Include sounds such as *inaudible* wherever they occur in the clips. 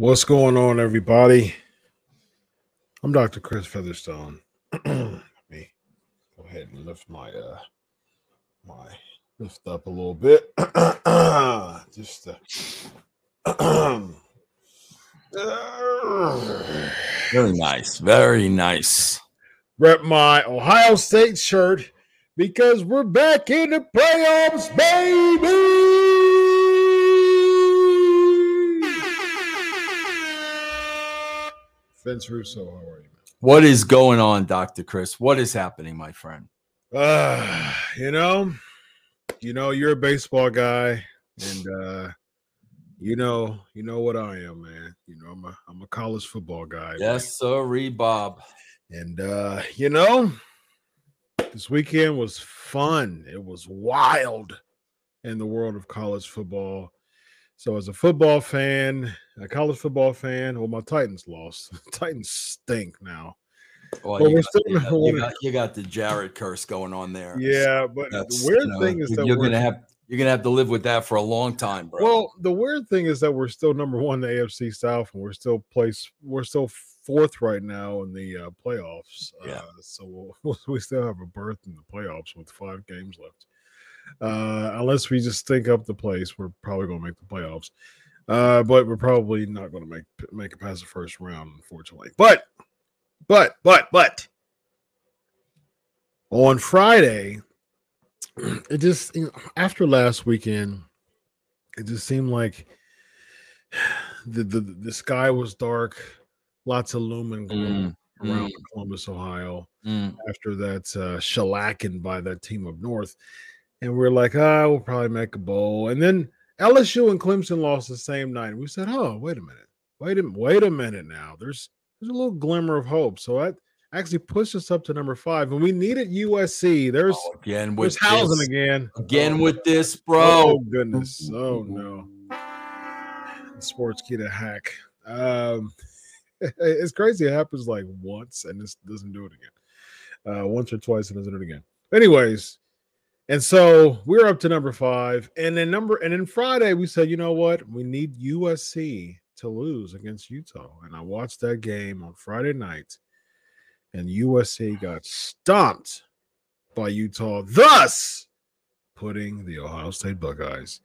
What's going on, everybody? I'm Dr. Chris Featherstone. *clears throat* Let me go ahead and lift my uh my lift up a little bit. *clears throat* Just uh, *clears throat* Very nice. Very nice. rep my Ohio State shirt because we're back in the playoffs, baby. Vince Russo, how are you? What is going on, Dr. Chris? What is happening, my friend? Uh, you know, you know, you're a baseball guy, and uh, you know, you know what I am, man. You know, I'm a I'm a college football guy. Yes, sir, Bob. And uh, you know, this weekend was fun. It was wild in the world of college football. So as a football fan, a college football fan, well, my Titans lost. *laughs* Titans stink now. Well, But you, got, you, got, *laughs* you, got, you got the Jared curse going on there. Yeah, but That's, the weird know, thing is that you're we're, gonna have you're gonna have to live with that for a long time, bro. well, the weird thing is that we're still number one in the AFC South, and we're still place we're still fourth right now in the uh, playoffs. Yeah. Uh, so we'll, *laughs* we still have a berth in the playoffs with five games left. Uh, unless we just stink up the place, we're probably going to make the playoffs. Uh, but we're probably not going to make make it past the first round, unfortunately. But, but, but, but on Friday, it just you know, after last weekend, it just seemed like the the, the sky was dark, lots of loom and gloom Mm, around mm. Columbus, Ohio Mm, after that uh, shellacking by that team up north. And we're like, ah, we'll probably make a bowl. And then LSU and Clemson lost the same night. We said, oh, wait a minute. Wait a wait a minute now. There's there's a little glimmer of hope. So that actually pushed us up to number five. And we needed USC. There's oh, again there's with housing this, again. again Oh, with this, bro. Oh goodness. Oh no. *laughs* Sports key to hack. Um *laughs* it's crazy. It happens like once and this doesn't do it again. Uh once or twice and doesn't do it again. Anyways, and so we're up to number five. And then number and then Friday we said, you know what? We need USC to lose against Utah. And I watched that game on Friday night, and USC got stomped by Utah, thus putting the Ohio State Buckeyes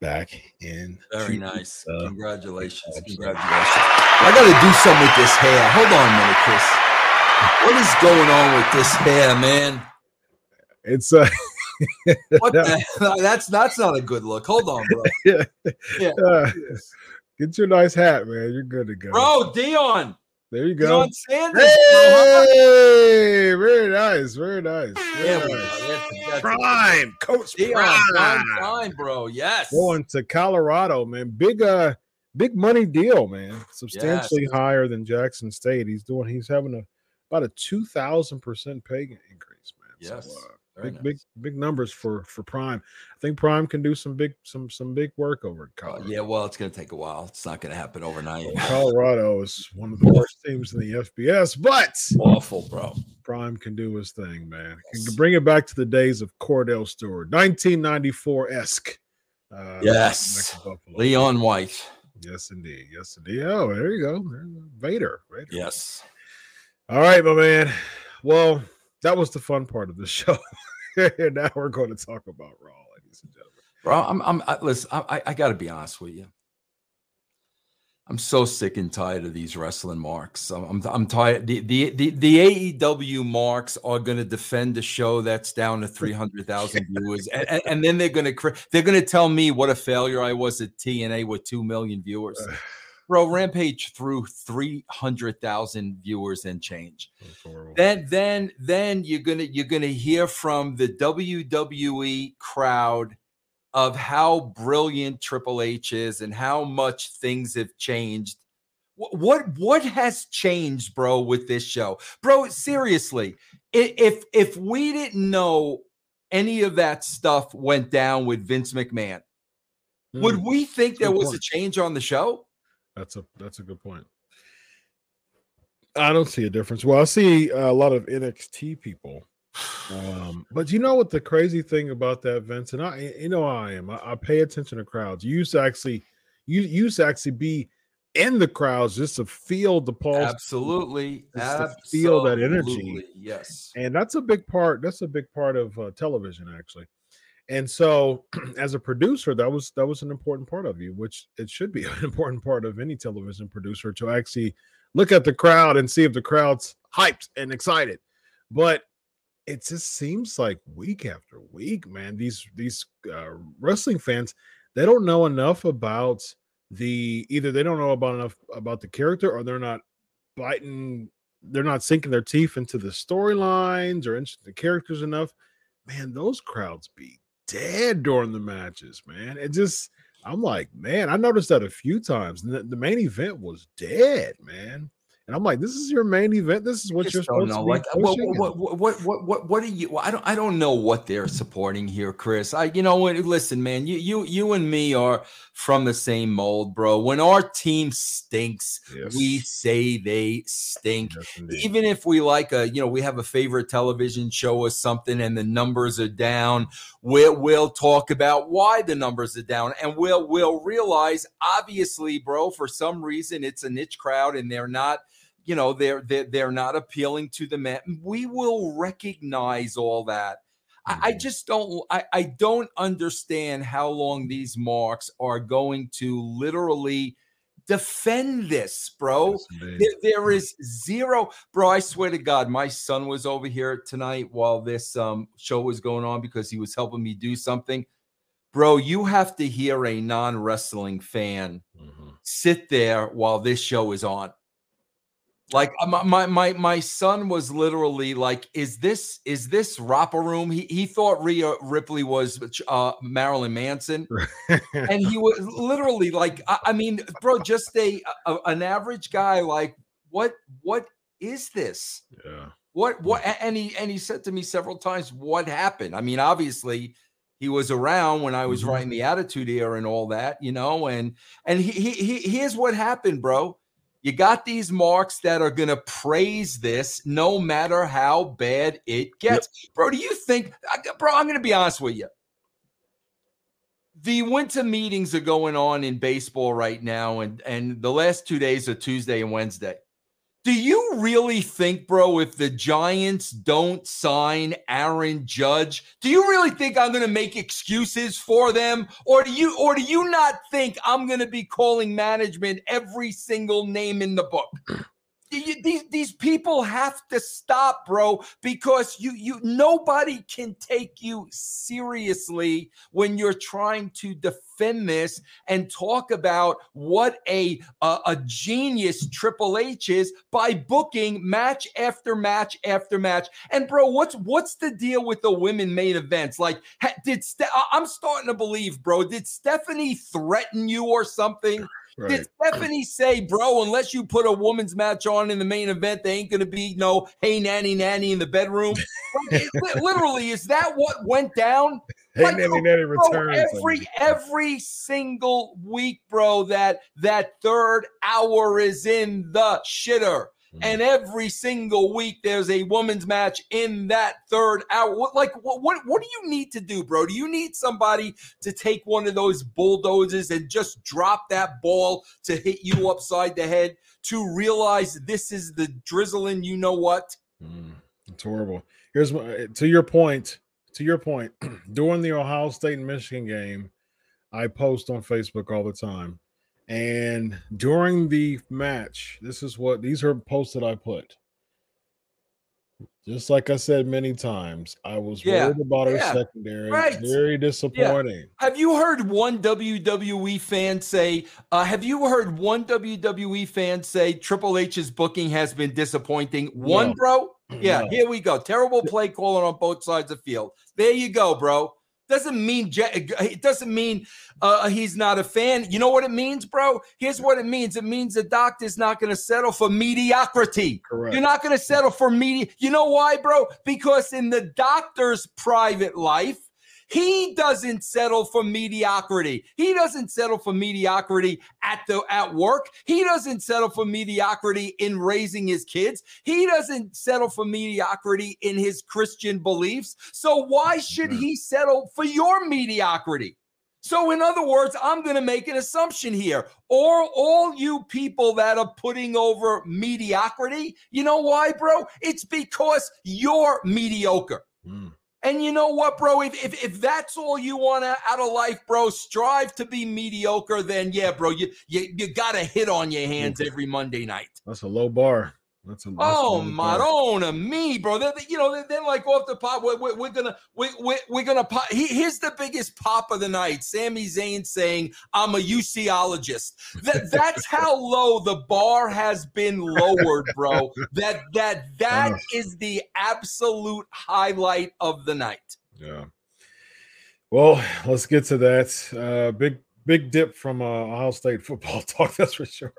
back in. Very to, nice. Congratulations. Congratulations. I gotta do something with this hair. Hold on a minute, Chris. What is going on with this hair, man? It's uh, *laughs* What *laughs* the that's that's not a good look. Hold on, bro. *laughs* yeah, Yeah. uh, get your nice hat, man. You're good to go. Bro, Deion. there you go. Deion Sanders. bro. Hey, very nice, very nice. There Very we nice. That's, that's Prime, Coach Deion, Prime. prime time, bro. Yes. Going to Colorado, man. Big uh big money deal, man. Substantially higher than Jackson State. He's doing he's having a about a two thousand percent pay increase, man. Yes. So, uh, Very big nice. big big numbers for for Prime. I think Prime can do some big some some big work over in Uh, Colorado. yeah, well, it's gonna take a while. It's not gonna happen overnight. Colorado is one of the worst teams in the FBS, but *laughs* Awful, bro. Prime can do his thing, man. Can bring it back to the days of Kordell Stewart, 1994 esque. Uh, Yes. back in Buffalo. Leon White. Yes, indeed. Yes, indeed. Oh, there you go. Vader. Vader. Yes. All right, my man. Well, that was the fun part of the show. *laughs* and now we're going to talk about Raw, ladies and gentlemen. Bro, I'm I'm I, listen, I I- I gotta be honest with you. I'm so sick and tired of these wrestling marks. I'm I'm, I'm tired. The, the the the AEW marks are going to defend a show that's down to 300,000 *laughs* viewers, and, and, then they're going to they're going to tell me what a failure I was at TNA with two million viewers. *laughs* Bro, Rampage threw 300,000 viewers and change. Then then then you're gonna you're gonna hear from the WWE crowd of how brilliant Triple H is and how much things have changed. What what has changed, bro, with this show, bro? Seriously, if if we didn't know any of that stuff went down with Vince McMahon, mm, would we think there was point. a change on the show? That's a that's a good point. I don't see a difference. Well, I see a lot of NXT people um, *sighs* but you know what the crazy thing about that, Vincent? I you know I am. I, I, pay attention to crowds. You used to actually you, you used to actually be in the crowds just to feel the pulse. Absolutely. Absolutely. Feel that energy. Yes. And that's a big part. That's a big part of uh, television, actually. And so, *clears throat* as a producer, that was that was an important part of you, which it should be *laughs* an important part of any television producer to actually look at the crowd and see if the crowd's hyped and excited. But it just seems like week after week, man, these these uh, wrestling fans they don't know enough about the either they don't know about enough about the character or they're not biting they're not sinking their teeth into the storylines or into the characters enough man those crowds be dead during the matches man. It just i'm like man i noticed that a few times the, the main event was dead man and I'm like, this is your main event. This is what you're supposed know. to be. Like, what, what, what, what, what, what are you? I don't, I don't know what they're supporting here, Chris. I, you know, listen, man, you, you, you and me are from the same mold, bro. When our team stinks, yes. we say they stink. Yes, Even if we like a, you know, we have a favorite television show or something, and the numbers are down, we'll, we'll talk about why the numbers are down, and we'll, we'll realize, obviously, bro, for some reason, it's a niche crowd, and they're not you know they're they're, they're not appealing to the men we will recognize all that mm-hmm. I, I, just don't I, I don't understand how long these marks are going to literally defend this bro yes, there, there mm. zero bro i swear to god my son was over here tonight while this um, show was going on because he was helping me do something bro you have to hear a non-wrestling fan mm-hmm. sit there while this show is on like uh, my my my son was literally like, "Is this is this Rapper Room?" He he thought Rhea Ripley was uh, Marilyn Manson, *laughs* and he was literally like, I, I mean, bro, just a, a, an average guy. Like, what what is this? Yeah. What what? And he and he said to me several times, "What happened?" I mean, obviously, he was around when I was mm-hmm. writing the Attitude Era and all that, you know. And and he, he he here's what happened, bro you got these marks that are going to praise this no matter how bad it gets. Yep. Bro, do you think, bro, I'm going to be honest with you. The winter meetings are going on in baseball right now, and, and the last two days are Tuesday and Wednesday. Do you really think, bro, if the Giants don't sign Aaron Judge, do you really think I'm going to make excuses for them or do you or do you not think I'm going to be calling management every single name in the book? These these people have to stop bro because you you nobody can take you seriously when you're trying to defend this and talk about what a a, a genius triple h is by booking match after match after match. And bro what's what's the deal with the women main events? Like did Ste- i'm starting to believe bro did stephanie threaten you or something Right. Did Stephanie say, bro, unless you put a woman's match on in the main event, they ain't going to be no, hey, nanny, nanny in the bedroom? *laughs* literally, is that what went down? Hey, like, nanny, nanny returns. Every, every single week, bro, that that third hour is in the shitter. And every single week, there's a women's match in that third hour. What, like, what, what, what do you need to do, bro? Do you need somebody to take one of those bulldozers and just drop that ball to hit you upside the head to realize this is the drizzling? You know what? Mm, it's horrible. Here's my, to your point. To your point, *clears throat* during the Ohio State and Michigan game, I post on Facebook all the time And during the match, this is what these are posts that I put. Just like I said many times, I was yeah. worried about our secondary. Right. Very disappointing. Yeah. Have you heard one WWE fan say, uh, have you heard one WWE fan say Triple H's booking has been disappointing? One, no. bro? *clears throat* Yeah, no. here we go. Terrible play calling on both sides of the field. There you go, bro. Doesn't mean it doesn't mean uh, he's not a fan. You know what it means, bro? Here's what it means. It means the doctor's not going to settle for mediocrity. Correct. You're not going to settle for media. You know why, bro? Because in the doctor's private life, he doesn't settle for mediocrity. He doesn't settle for mediocrity at the at work. He doesn't settle for mediocrity in raising his kids. He doesn't settle for mediocrity in his Christian beliefs. So why should he settle for your mediocrity? So, in other words, I'm going to make an assumption here. Or all you people that are putting over mediocrity, you know why, bro? It's because you're mediocre. Mm. And you know what, bro? If, if, if that's all you want out of life, bro, strive to be mediocre, then yeah, bro, you, you, you got a hit on your hands every Monday night. That's a low bar. That's a, that's oh, Madonna, me, bro. They're, you know, they're, they're like off the pop. We're, we're, we're gonna, we, we're, we're gonna pop. He, here's the biggest pop of the night. Sami Zayn saying, "I'm a UCologist." That *laughs* that's how low the bar has been lowered, bro. that that that is the absolute highlight of the night. Yeah. Well, let's get to that. Uh, big big dip from uh, Ohio State *laughs* football talk. That's for sure.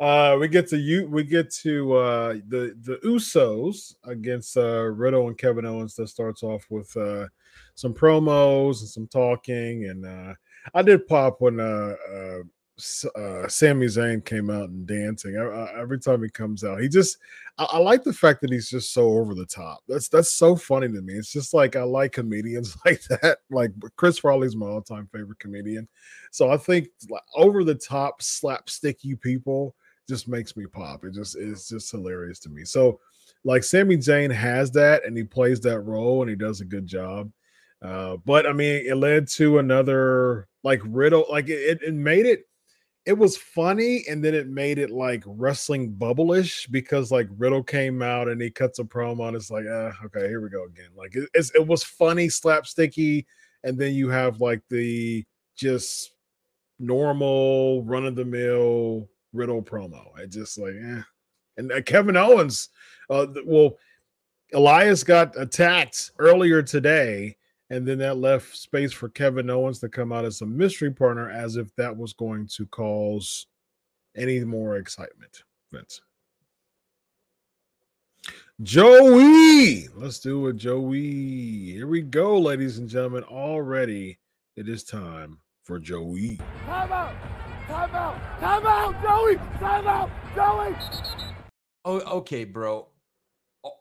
Uh, we get to you. We get to uh, the the Usos against uh, Riddle and Kevin Owens. That starts off with uh, some promos and some talking. And uh, I did pop when uh, uh, uh, Sami Zayn came out and dancing. I, I, every time he comes out, he just I, I, like the fact that he's just so over the top. That's that's so funny to me. It's just like I like comedians *laughs* like that. Like Chris Farley's my all time favorite comedian. So I think like, over the top slapsticky people just makes me pop. It just it's just hilarious to me. So like Sami Zayn has that and he plays that role and he does a good job. Uh, but I mean, it led to another like Riddle, like it, it made it it was funny and then it made it like wrestling bubblish because like Riddle came out and he cuts a promo and it's like, uh, okay, here we go again. Like it, it was funny, slapsticky, and then you have like the just normal run of the mill Riddle promo. I just like, eh. And uh, Kevin Owens, uh, well, Elias got attacked earlier today and then that left space for Kevin Owens to come out as a mystery partner, as if that was going to cause any more excitement. Vince. Joey, let's do it, Joey. Here we go, ladies and gentlemen. Already, it is time for Joey. Time out! Time out! Time out, Joey! Time out, Joey! Oh, okay, bro.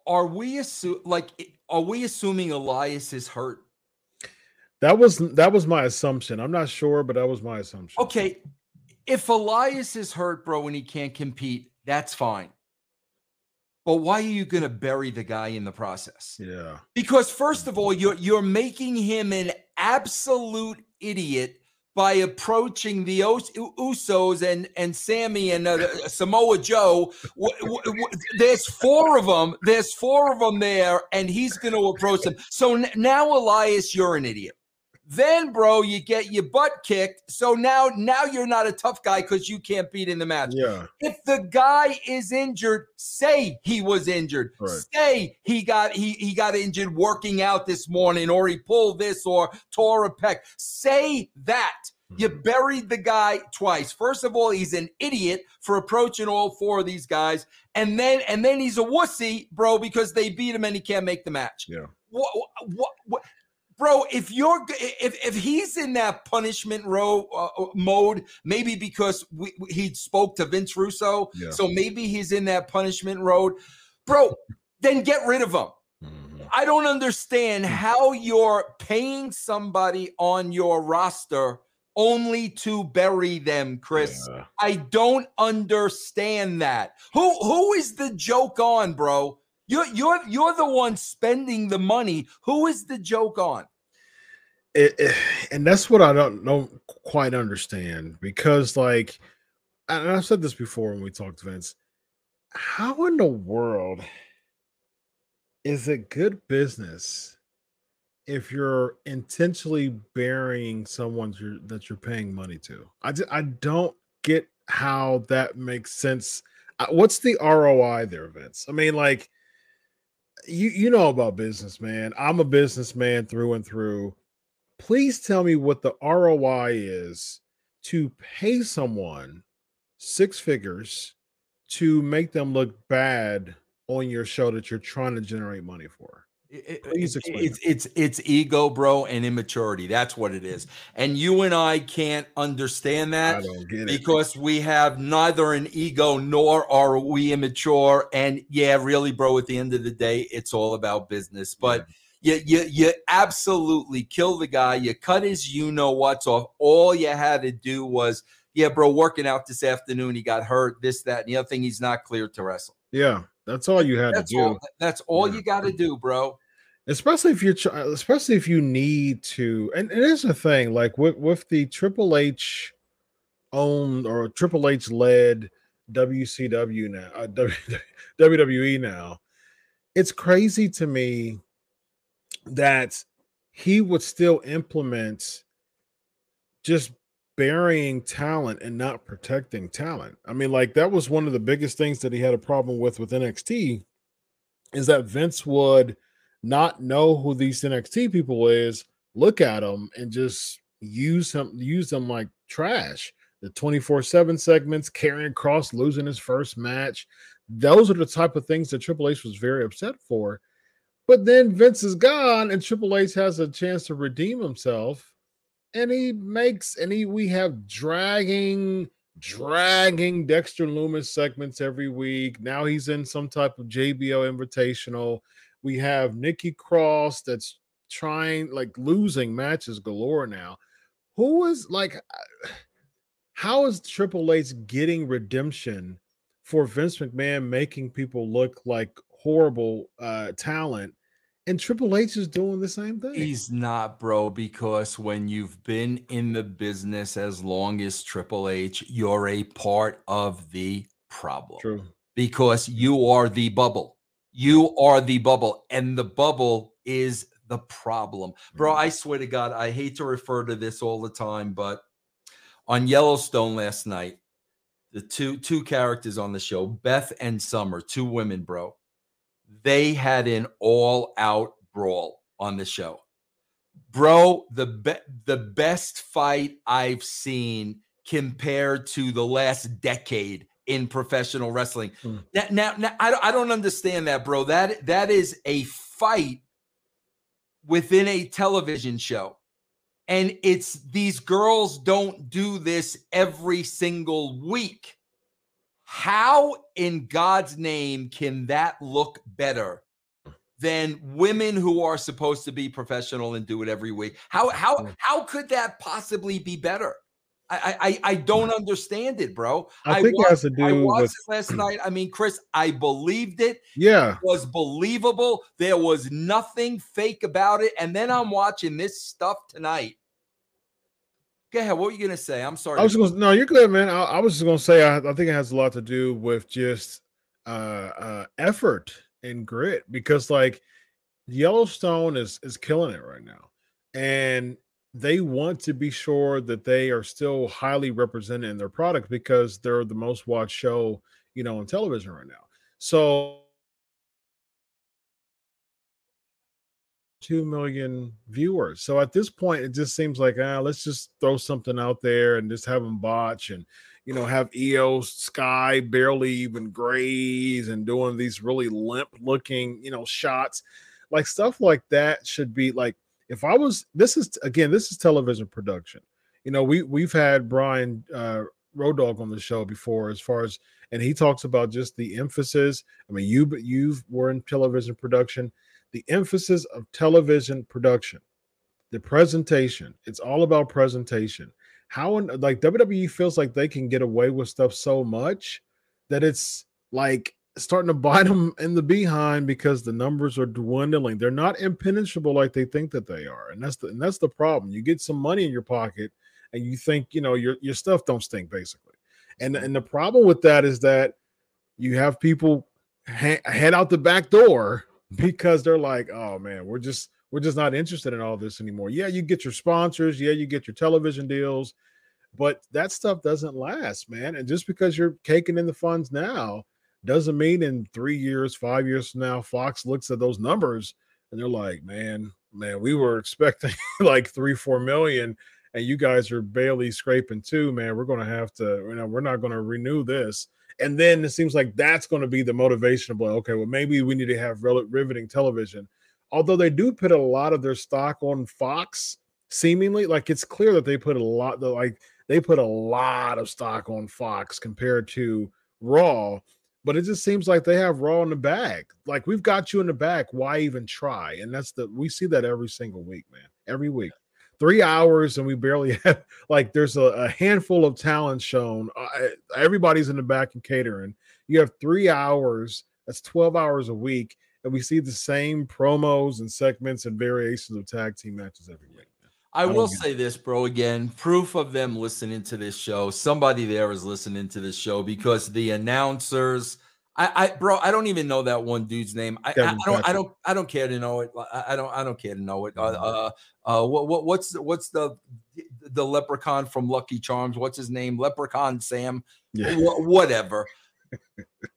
Are we assume like are we assuming Elias is hurt? That was that was my assumption. I'm not sure, but that was my assumption. Okay. If Elias is hurt, bro, and he can't compete, that's fine. But why are you going to bury the guy in the process? Yeah. Because first of all, you're you're making him an absolute idiot by approaching the Usos and and Sami and uh, Samoa Joe. W- w- w- there's four of them. There's four of them there, and he's going to approach them. So n- now, Elias, you're an idiot. Then, bro, you get your butt kicked. So now, now you're not a tough guy because you can't beat in the match. Yeah. If the guy is injured, say he was injured. Right. Say he got he he got injured working out this morning, or he pulled this, or tore a pec. Say that. You mm-hmm. buried the guy twice. First of all, he's an idiot for approaching all four of these guys, and then and then he's a wussy, bro, because they beat him and he can't make the match. Yeah. What, what, what, bro if you're if if he's in that punishment row uh, uh, mode maybe because we, we, he spoke to vince russo yeah. so maybe he's in that punishment road bro then get rid of him mm-hmm. i don't understand how you're paying somebody on your roster only to bury them chris yeah. i don't understand that who who is the joke on bro you're you're you're the one spending the money. Who is the joke on? It, it, and that's what I don't know quite understand because like and I've said this before when we talked, Vince. How in the world is it good business if you're intentionally burying someone you're, that you're paying money to? I I don't get how that makes sense. What's the ROI there, Vince? I mean, like you you know about business, man. I'm a businessman through and through. Please tell me what the ROI is to pay someone six figures to make them look bad on your show that you're trying to generate money for. It- Please explain it's it's it's ego, bro, and immaturity. That's what it is. And you and I can't understand that don't get it. because we have neither an ego nor are we immature. And yeah, really, bro, at the end of the day, it's all about business. But you you you absolutely kill the guy. You cut his you know what's off. All you had to do was, yeah, bro, working out this afternoon. He got hurt, this, that, and the other thing. He's not cleared to wrestle. Yeah, that's all you had That's to do. all that's all Yeah. you got to do, bro. especially if you're especially if you need to and, and here's the thing like with with the triple h owned or triple h led wcw now uh, wwe *laughs* now it's crazy to me that he would still implement just burying talent and not protecting talent i mean like that was one of the biggest things that he had a problem with with nxt is that vince would not know who these NXT people is, look at them and just use them use them like trash. The 24/7 segments, Karrion Kross losing his first match. Those are the type of things that Triple H was very upset for. But then Vince is gone and Triple H has a chance to redeem himself and he makes and he we have dragging dragging Dexter Lumis segments every week. Now he's in some type of JBL invitational. We have Nikki Cross that's trying like losing matches galore now. Who is like *sighs* how is Triple H getting redemption for Vince McMahon making people look like horrible uh talent and Triple H is doing the same thing? He's not, bro, because when you've been in the business as long as Triple H, you're a part of the problem True. because you are the bubble. You are the bubble, and the bubble is the problem. Bro, Mhm. I swear to God, I hate to refer to this all the time, but on Yellowstone last night, the two two characters on the show, Beth and Summer, two women, bro, they had an all-out brawl on the show. Bro, the be- the best fight I've seen compared to the last decade in professional wrestling. Hmm. Now, now, now I, don't, I don't understand that, bro. That that is a fight within a television show. And it's these girls don't do this every single week. How in God's name can that look better hmm. than women who are supposed to be professional and do it every week? How how hmm. how could that possibly be better? I I I I don't hmm. understand it, bro. I think it has to I do watched with it last *clears throat* night. I mean, Chris, I believed it yeah. was believable. There was nothing fake about it. And then I'm watching this stuff tonight. Go ahead. What were you gonna say? I'm sorry. I was going no, you're good, man. I, I was just to say I, I think it has a lot to do with just uh, uh effort and grit because like Yellowstone is is killing it right now, and they want to be sure that they are still highly represented in their product because they're the most watched show you know on television right now. So. Two million viewers. So at this point, it just seems like ah, let's just throw something out there and just have them botch and you know have IYO SKY barely even graze and doing these really limp looking you know shots, like stuff like that should be like if I was this is again this is television production. You know we we've had Brian uh, Road Dog on the show before as far as and he talks about just the emphasis. I mean you but you were in television production the emphasis of television production, the presentation. It's all about presentation. How in, like WWE feels like they can get away with stuff so much that it's like starting to *laughs* bite them in the behind because the numbers are dwindling. They're not impenetrable like they think that they are, and that's the and that's the problem. You get some money in your pocket, and you think you know your your stuff don't stink basically. And and the problem with that is that you have people ha- head out the back door because they're like, oh man, we're just we're just not interested in all this anymore. Yeah, you get your sponsors, yeah, you get your television deals, but that stuff doesn't last, man. And just because you're caking in the funds now doesn't mean in three years, five years from now, Fox looks at those numbers and they're like, man, man, we were expecting *laughs* like three, four million, and you guys are barely scraping two, man. We're gonna have to, you know, we're not gonna renew this. And then it seems like that's going to be the motivation of like, okay, well, maybe we need to have riveting television. Although they do put a lot of their stock on Fox, seemingly, like it's clear that they put a lot, like they put a lot of stock on Fox compared to Raw but it just seems like they have raw in the bag. Like we've got you in the bag. Why even try? And that's the we see that every single week, man. Every week, three hours, and we barely *laughs* have like there's a, a handful of talent shown. Uh, everybody's in the back and catering. You have three hours. That's twelve hours a week, and we see the same promos and segments and variations of tag team matches every week. I, I will say this, bro. Again, proof of them listening to this show. Somebody there is listening to this show because the announcers. I, I bro, I don't even know that one dude's name. I, I, I don't, I don't, I don't care to know it. I, don't, I don't care to know it. Uh, uh, uh, what, what, what's, what's the, the leprechaun from Lucky Charms? What's his name? Leprechaun Sam. Yeah. Wh- whatever.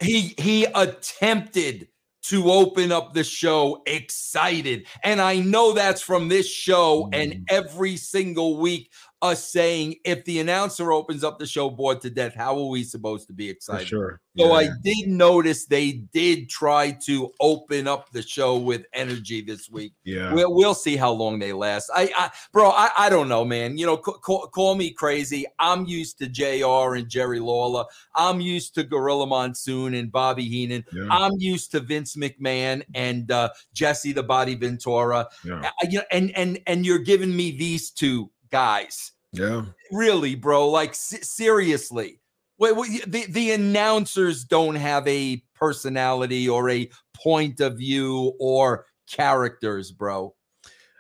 he, he attempted to open up the show excited. And I know that's from this show and mm. every single week us saying if the announcer opens up the show bored to death, how are we supposed to be excited? For sure. So yeah. I did notice they did try to open up the show with energy this week. Yeah. We'll, we'll see how long they last. I, I bro, I, I don't know, man. You know, call, call me crazy. I'm used to JR and Jerry Lawler. I'm used to Gorilla Monsoon and Bobby Heenan. Yeah. I'm used to Vince McMahon and uh, Jesse the Body Ventura. Yeah. Uh, you know, and and and you're giving me these two guys. Yeah. Really, bro. Like seriously. Wait, the, the announcers don't have a personality or a point of view or characters, bro.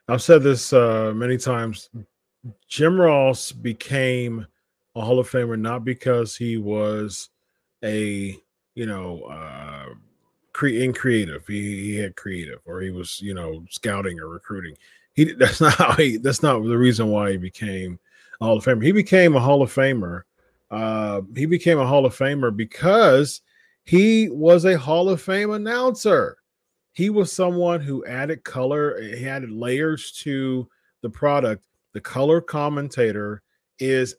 I've said this uh, many times. Jim Ross became a Hall of Famer not because he was a, you know, uh, cre- in creative. He, he had creative, or he was, you know, scouting or recruiting. He *laughs* that's not how he. That's not the reason why he became a Hall of Famer. He became a Hall of Famer. Uh, he became a Hall of Famer because he was a Hall of Fame announcer. He was someone who added color, he added layers to the product. The color commentator is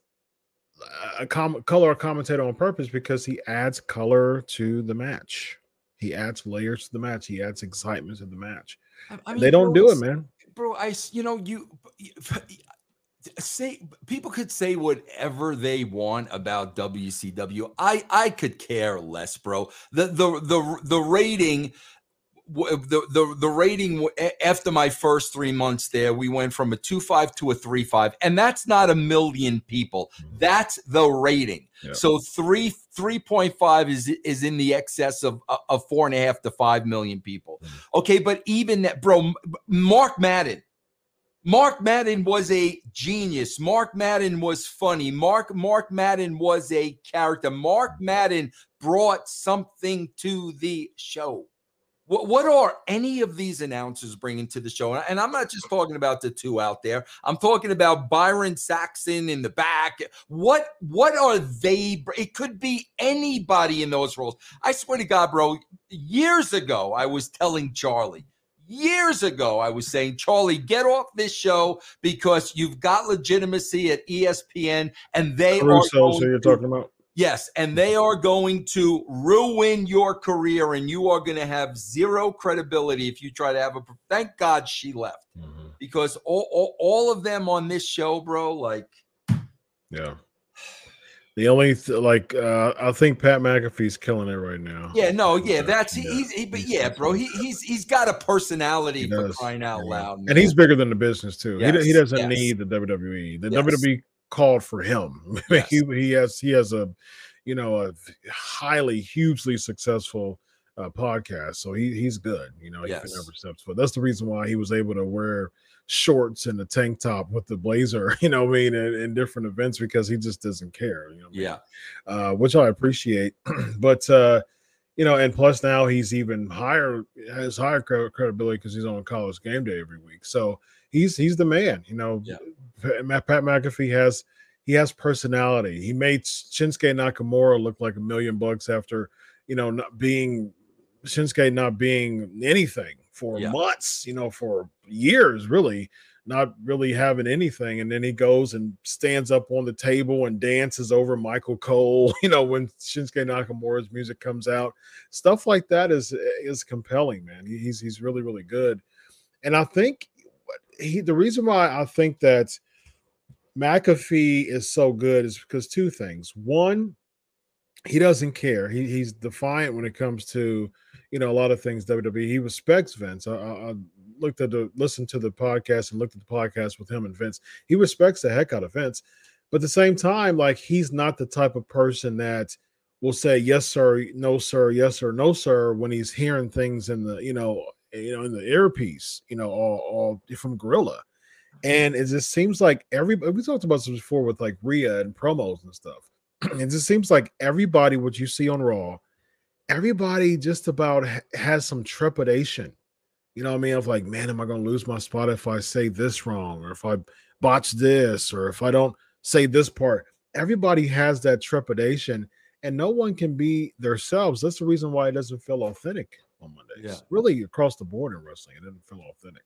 a com- color commentator on purpose because he adds color to the match. He adds layers to the match. He adds excitement to the match. I mean, they don't do it, man. Bro, I you know you *laughs* say people could say whatever they want about WCW. I I could care less, bro. The the the the rating the the the rating after my first three months there, we went from a two five to a three five, and that's not a million people. Mm-hmm. That's the rating. Yeah. So three three point five is is in the excess of of four and a half to five million people. Mm-hmm. Okay, but even that, bro, Mark Madden Mark Madden was a genius. Mark Madden was funny. Mark Mark Madden was a character. Mark Madden brought something to the show. What, what are any of these announcers bringing to the show? And I'm not just *laughs* talking about the two out there. I'm talking about Byron Saxton in the back. What what are they? It could be anybody in those roles. I swear to God, bro. Years ago, I was telling Charly years ago, I was saying, Charly, get off this show because you've got legitimacy at ESPN and they Caruso, are. so you're talking about? Yes, and they are going to ruin your career, and you are going to have zero credibility if you try to have a. Thank God she left mm-hmm. because all, all all of them on this show, bro, like. Yeah. The only th- like uh I think Pat McAfee's killing it right now. Yeah, no, yeah, that's he, he's he, but yeah, bro, he, he's he's got a personality for crying out yeah. loud, man. and he's bigger than the business too. Yes, he, he doesn't yes. need the WWE. The yes. WWE called for him. *laughs* he he has he has a you know a highly hugely successful uh, podcast, so he he's good. You know, he Yes. can never steps foot. That's the reason why he was able to wear shorts and a tank top with the blazer. *laughs* You know, what I mean, in, in different events because he just doesn't care. You know, what I mean? Yeah. uh, which I appreciate. *clears throat* but uh, you know, and plus now he's even higher has higher credibility because he's on college game day every week. So he's he's the man. You know, Yeah. Pat, McAfee has he has personality. He made Shinsuke Nakamura look like a million bucks after you know not being Shinsuke not being anything for Yeah. months. You know, for years really not really having anything. And then he goes and stands up on the table and dances over Michael Cole, *laughs* you know, when Shinsuke Nakamura's music comes out. Stuff like that is is compelling, man. He's he's really, really good. And I think he the reason why I think that McAfee is so good is because two things. One, he doesn't care. He, he's defiant when it comes to you know a lot of things WWE. He respects Vince. I, I, looked at the listened to the podcast and looked at the podcast with him and Vince. He respects the heck out of Vince, but at the same time, like he's not the type of person that will say yes sir, no sir, yes sir, no sir when he's hearing things in the you know you know in the earpiece, you know, all, all from Gorilla. And it just seems like every we talked about this before with like Rhea and promos and stuff. *clears throat* it just seems like everybody what you see on Raw, everybody just about ha- has some trepidation. You know what I mean? Of like, man, am I going to lose my spot if I say this wrong, or if I botch this, or if I don't say this part? Everybody has that trepidation, and no one can be themselves. That's the reason why it doesn't feel authentic on Mondays. Yeah. Really, across the board in wrestling, it doesn't feel authentic.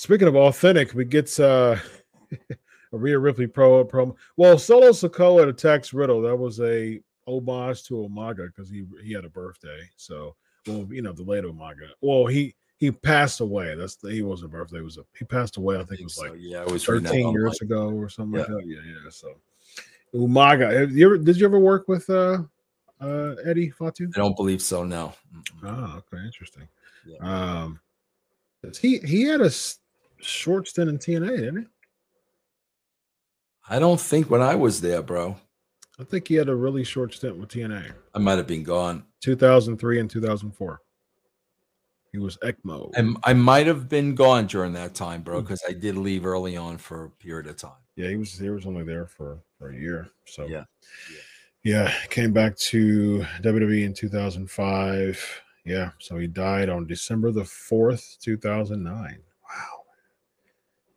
Speaking of authentic, we get uh, *laughs* a Rhea Ripley pro promo. Well, Solo Sikoa attacks Riddle. That was a homage to Umaga because he he had a birthday. So, well, you know, the late Umaga. Well, he he passed away. That's the, he wasn't a birthday. It was a he passed away. I think it was so. like yeah, it was 13 online. years ago or something like Yeah. that. Yeah, yeah. So Umaga. Have you ever did you ever work with uh uh Eddie Fatu? I don't believe so. No. Oh, okay, interesting. Yeah. Um he he had a short stint in TNA, didn't he? I don't think when I was there, bro. I think he had a really short stint with TNA. I might have been gone. 2003 and 2004. He was Ekmo. And I might have been gone during that time, bro, Hmm. because I did leave early on for a period of time. Yeah, he was he was only there for for a year. So Yeah. yeah, came back to WWE in 2005. Yeah, so he died on December the 4th, 2009. Wow.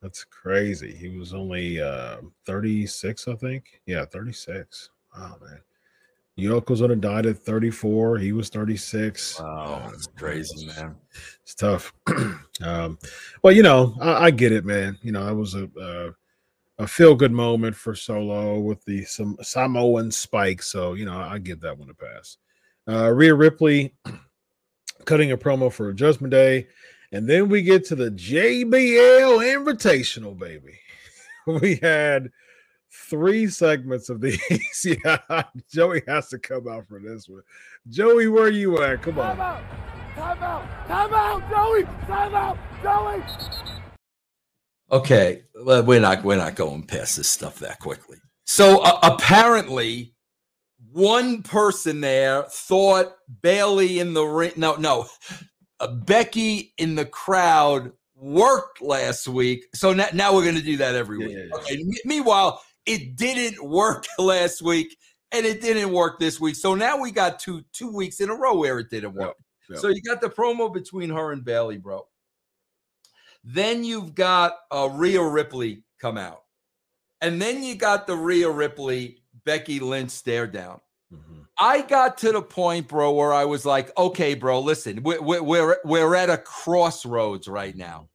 That's crazy. He was only uh 36, I think. Yeah, 36. Wow, man. Yokozuna died at 34. He was 36. Wow, that's crazy, man. It's tough. *clears throat* um, well, you know, I, I get it, man. You know, that was a a, a feel good moment for Solo with the some Samoan spike. So you know, I give that one a pass. Uh, Rhea Ripley *clears throat* cutting a promo for Judgment Day, and then we get to the JBL Invitational, baby. *laughs* We had three segments of these. *laughs* yeah, Joey has to come out for this one. Joey, where you at? Come on. Time on. out! Time out! Time out, Joey! Time out, Joey! Okay, well, we're not we're not going past this stuff that quickly. So uh, apparently, one person there thought Bayley in the ring. No, no, Becky in the crowd worked last week. So now, now we're going to do that every Yeah, week. yeah, yeah. Okay. me- meanwhile, it didn't work *laughs* last week, and it didn't work this week. So now we got two two weeks in a row where it didn't work. Yep. So you got the promo between her and Bayley, bro. Then you've got uh, Rhea Ripley come out. And then you got the Rhea Ripley Becky Lynch stare down. Mhm. I got to the point, bro, where I was like, okay, bro, listen, we're, we're, we're, we're at a crossroads right now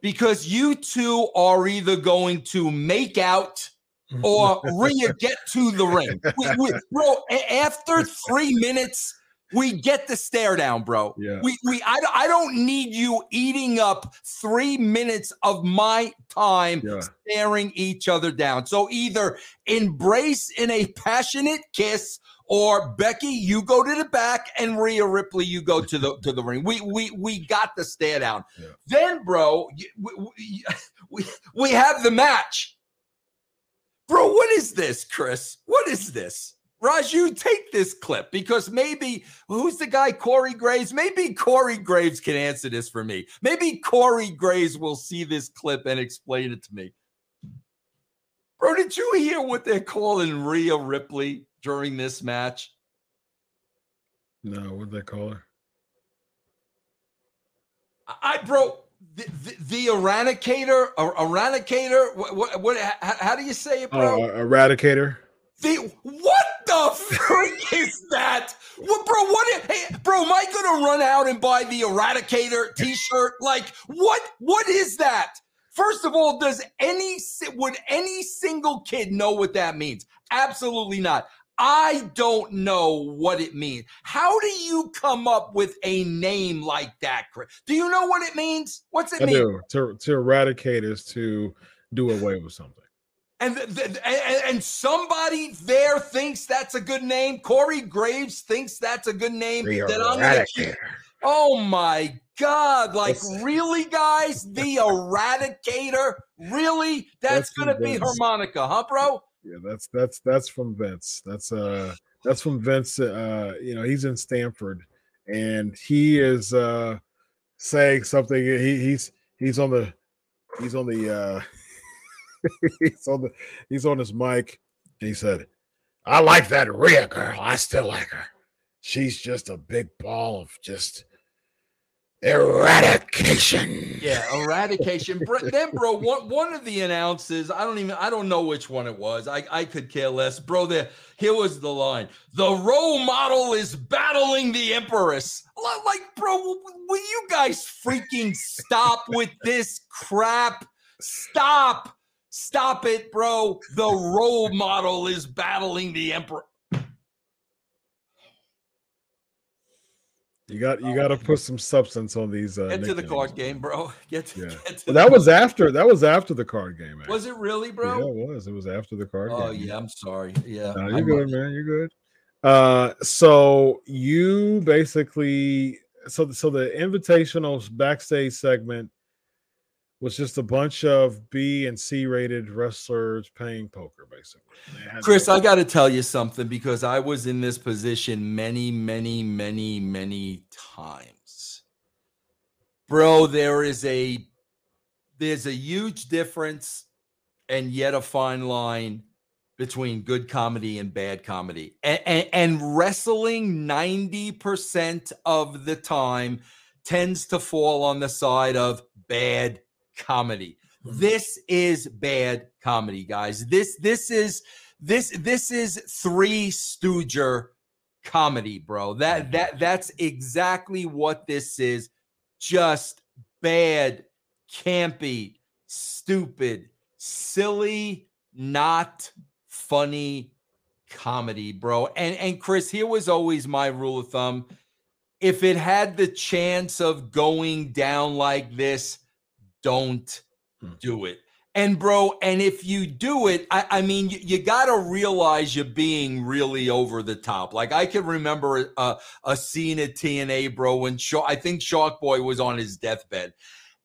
because you two are either going to make out *laughs* or Rhea get to the ring. We, we, bro, after three minutes, we get the stare down, bro. Yeah. We, we, I, I don't need you eating up three minutes of my time Yeah. staring each other down. So either embrace in a passionate kiss, or Becky, you go to the back, and Rhea Ripley, you go to the to the ring. We we we got the stare down. Yeah. Then, bro, we, we, we we have the match. Bro, what is this, Chris? What is this? Raju, take this clip because maybe who's the guy? Corey Graves. Maybe Corey Graves can answer this for me. Maybe Corey Graves will see this clip and explain it to me. Bro, did you hear what they're calling Rhea Ripley during this match? No, what they call her? I, bro, the, the, the eradicator, er, eradicator. What, what, what how, how, do you say it, bro? Uh, eradicator. The what the freak is that? What, bro? What? Hey, bro, am I gonna run out and buy the Eradicator T-shirt? Like, what? What is that? First of all, does any would any single kid know what that means? Absolutely not. I don't know what it means. How do you come up with a name like that, Chris? Do you know what it means? What's it I mean? Do. To, to eradicate is to do away with something. And, the, the, and, and somebody there thinks that's a good name. Corey Graves thinks that's a good name. The that I'm gonna keep. Oh my God! Like really, guys? The *laughs* Eradicator? Really? That's, that's gonna be harmonica, huh, bro? Yeah, that's that's that's from Vince. That's uh that's from Vince. Uh, you know, he's in Stanford, and he is uh saying something. He he's he's on the he's on the uh he's on the he's on his mic he said, I like that Rhea girl. I still like her. She's just a big ball of just eradication. Yeah, eradication. *laughs* then, bro, one, one of the announcers, I don't even, I don't know which one it was. I, I could care less. Bro, there, here was the line. The role model is battling the Empress. Like, bro, will you guys freaking stop with this crap? Stop. Stop it, bro. The role model is battling the emperor. You got you got to put some substance on these. Uh, get to the card game, bro. *laughs* Get to, yeah. Get to well, that was after that was after the card game. Actually. Was it really, bro? Yeah, it was. It was after the card game. oh, game. yeah, I'm sorry. Yeah, no, you're I'm good, man. You're good. Uh, so you basically so so the invitational backstage segment was just a bunch of B and C rated wrestlers playing poker, basically. Chris, I got to tell you something because I was in this position many, many, many, many times. Bro, there is a there's a huge difference and yet a fine line between good comedy and bad comedy. And, and, and wrestling 90% of the time tends to fall on the side of bad comedy. Mm-hmm. This is bad comedy, guys. This this is this this is three stooger comedy, bro. That mm-hmm. that that's exactly what this is. Just bad, campy, stupid, silly, not funny comedy, bro. And and Chris, here was always my rule of thumb. If it had the chance of going down like this, don't hmm. do it. And bro, and if you do it, I, I mean, you, you got to realize you're being really over the top. Like I can remember a, a scene at TNA, bro, when I think Shark Boy was on his deathbed,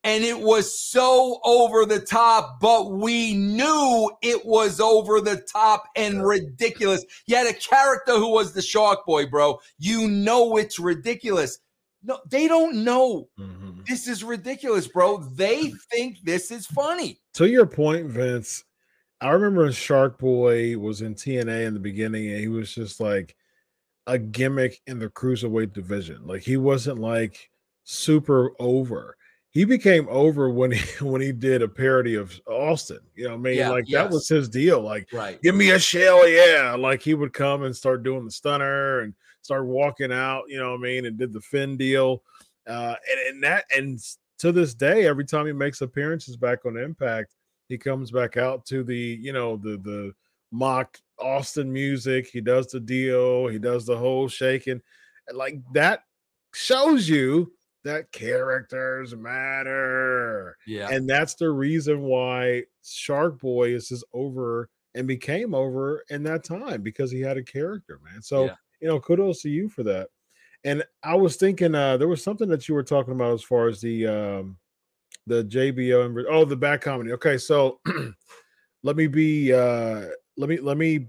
and it was so over the top, but we knew it was over the top and ridiculous. You had a character who was the Shark Boy, bro. You know it's ridiculous. No, they don't know. Mm-hmm. This is ridiculous, bro. They think this is funny. To your point, Vince, I remember Shark Boy was in TNA in the beginning, and he was just like a gimmick in the cruiserweight division. Like he wasn't like super over. He became over when he *laughs* when he did a parody of Austin. You know, I mean, yeah, like yes. that was his deal. Like, right. give me a shell, yeah. Like he would come and start doing the stunner and start walking out, you know what I mean, and did the Finn deal. Uh, and, and that, and to this day, every time he makes appearances back on Impact, he comes back out to the, you know, the, the mock Austin music. He does the deal, he does the whole shaking. And like that shows you that characters matter. Yeah. And that's the reason why Shark Boy is just over and became over in that time because he had a character, man. So yeah you know, kudos to you for that. And I was thinking uh there was something that you were talking about as far as the um the JBL and oh the back comedy. Okay, so *clears throat* let me be uh let me let me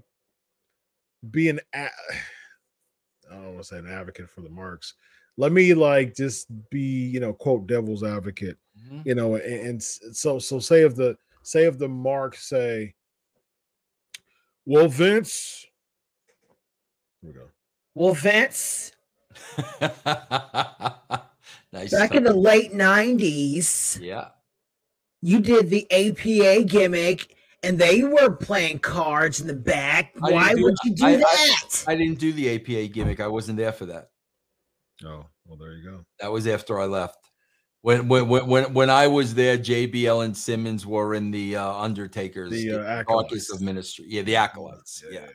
be an a- *sighs* I don't want to say an advocate for the marks. Let me like just be, you know, quote devil's advocate, Mhm. you know, and, and so so say if the say if the marks say, well, Vince, here we go. Well, Vince, *laughs* nice. back in the late 90s, yeah. you did the APA gimmick and they were playing cards in the back. I Why do- would you do I- I- that? I didn't do the APA gimmick. I wasn't there for that. Oh, well, there you go. That was after I left. When when when when, when I was there, JBL and Simmons were in the uh, Undertakers, The, the, uh, caucus of ministry. Yeah, the acolytes. Yeah,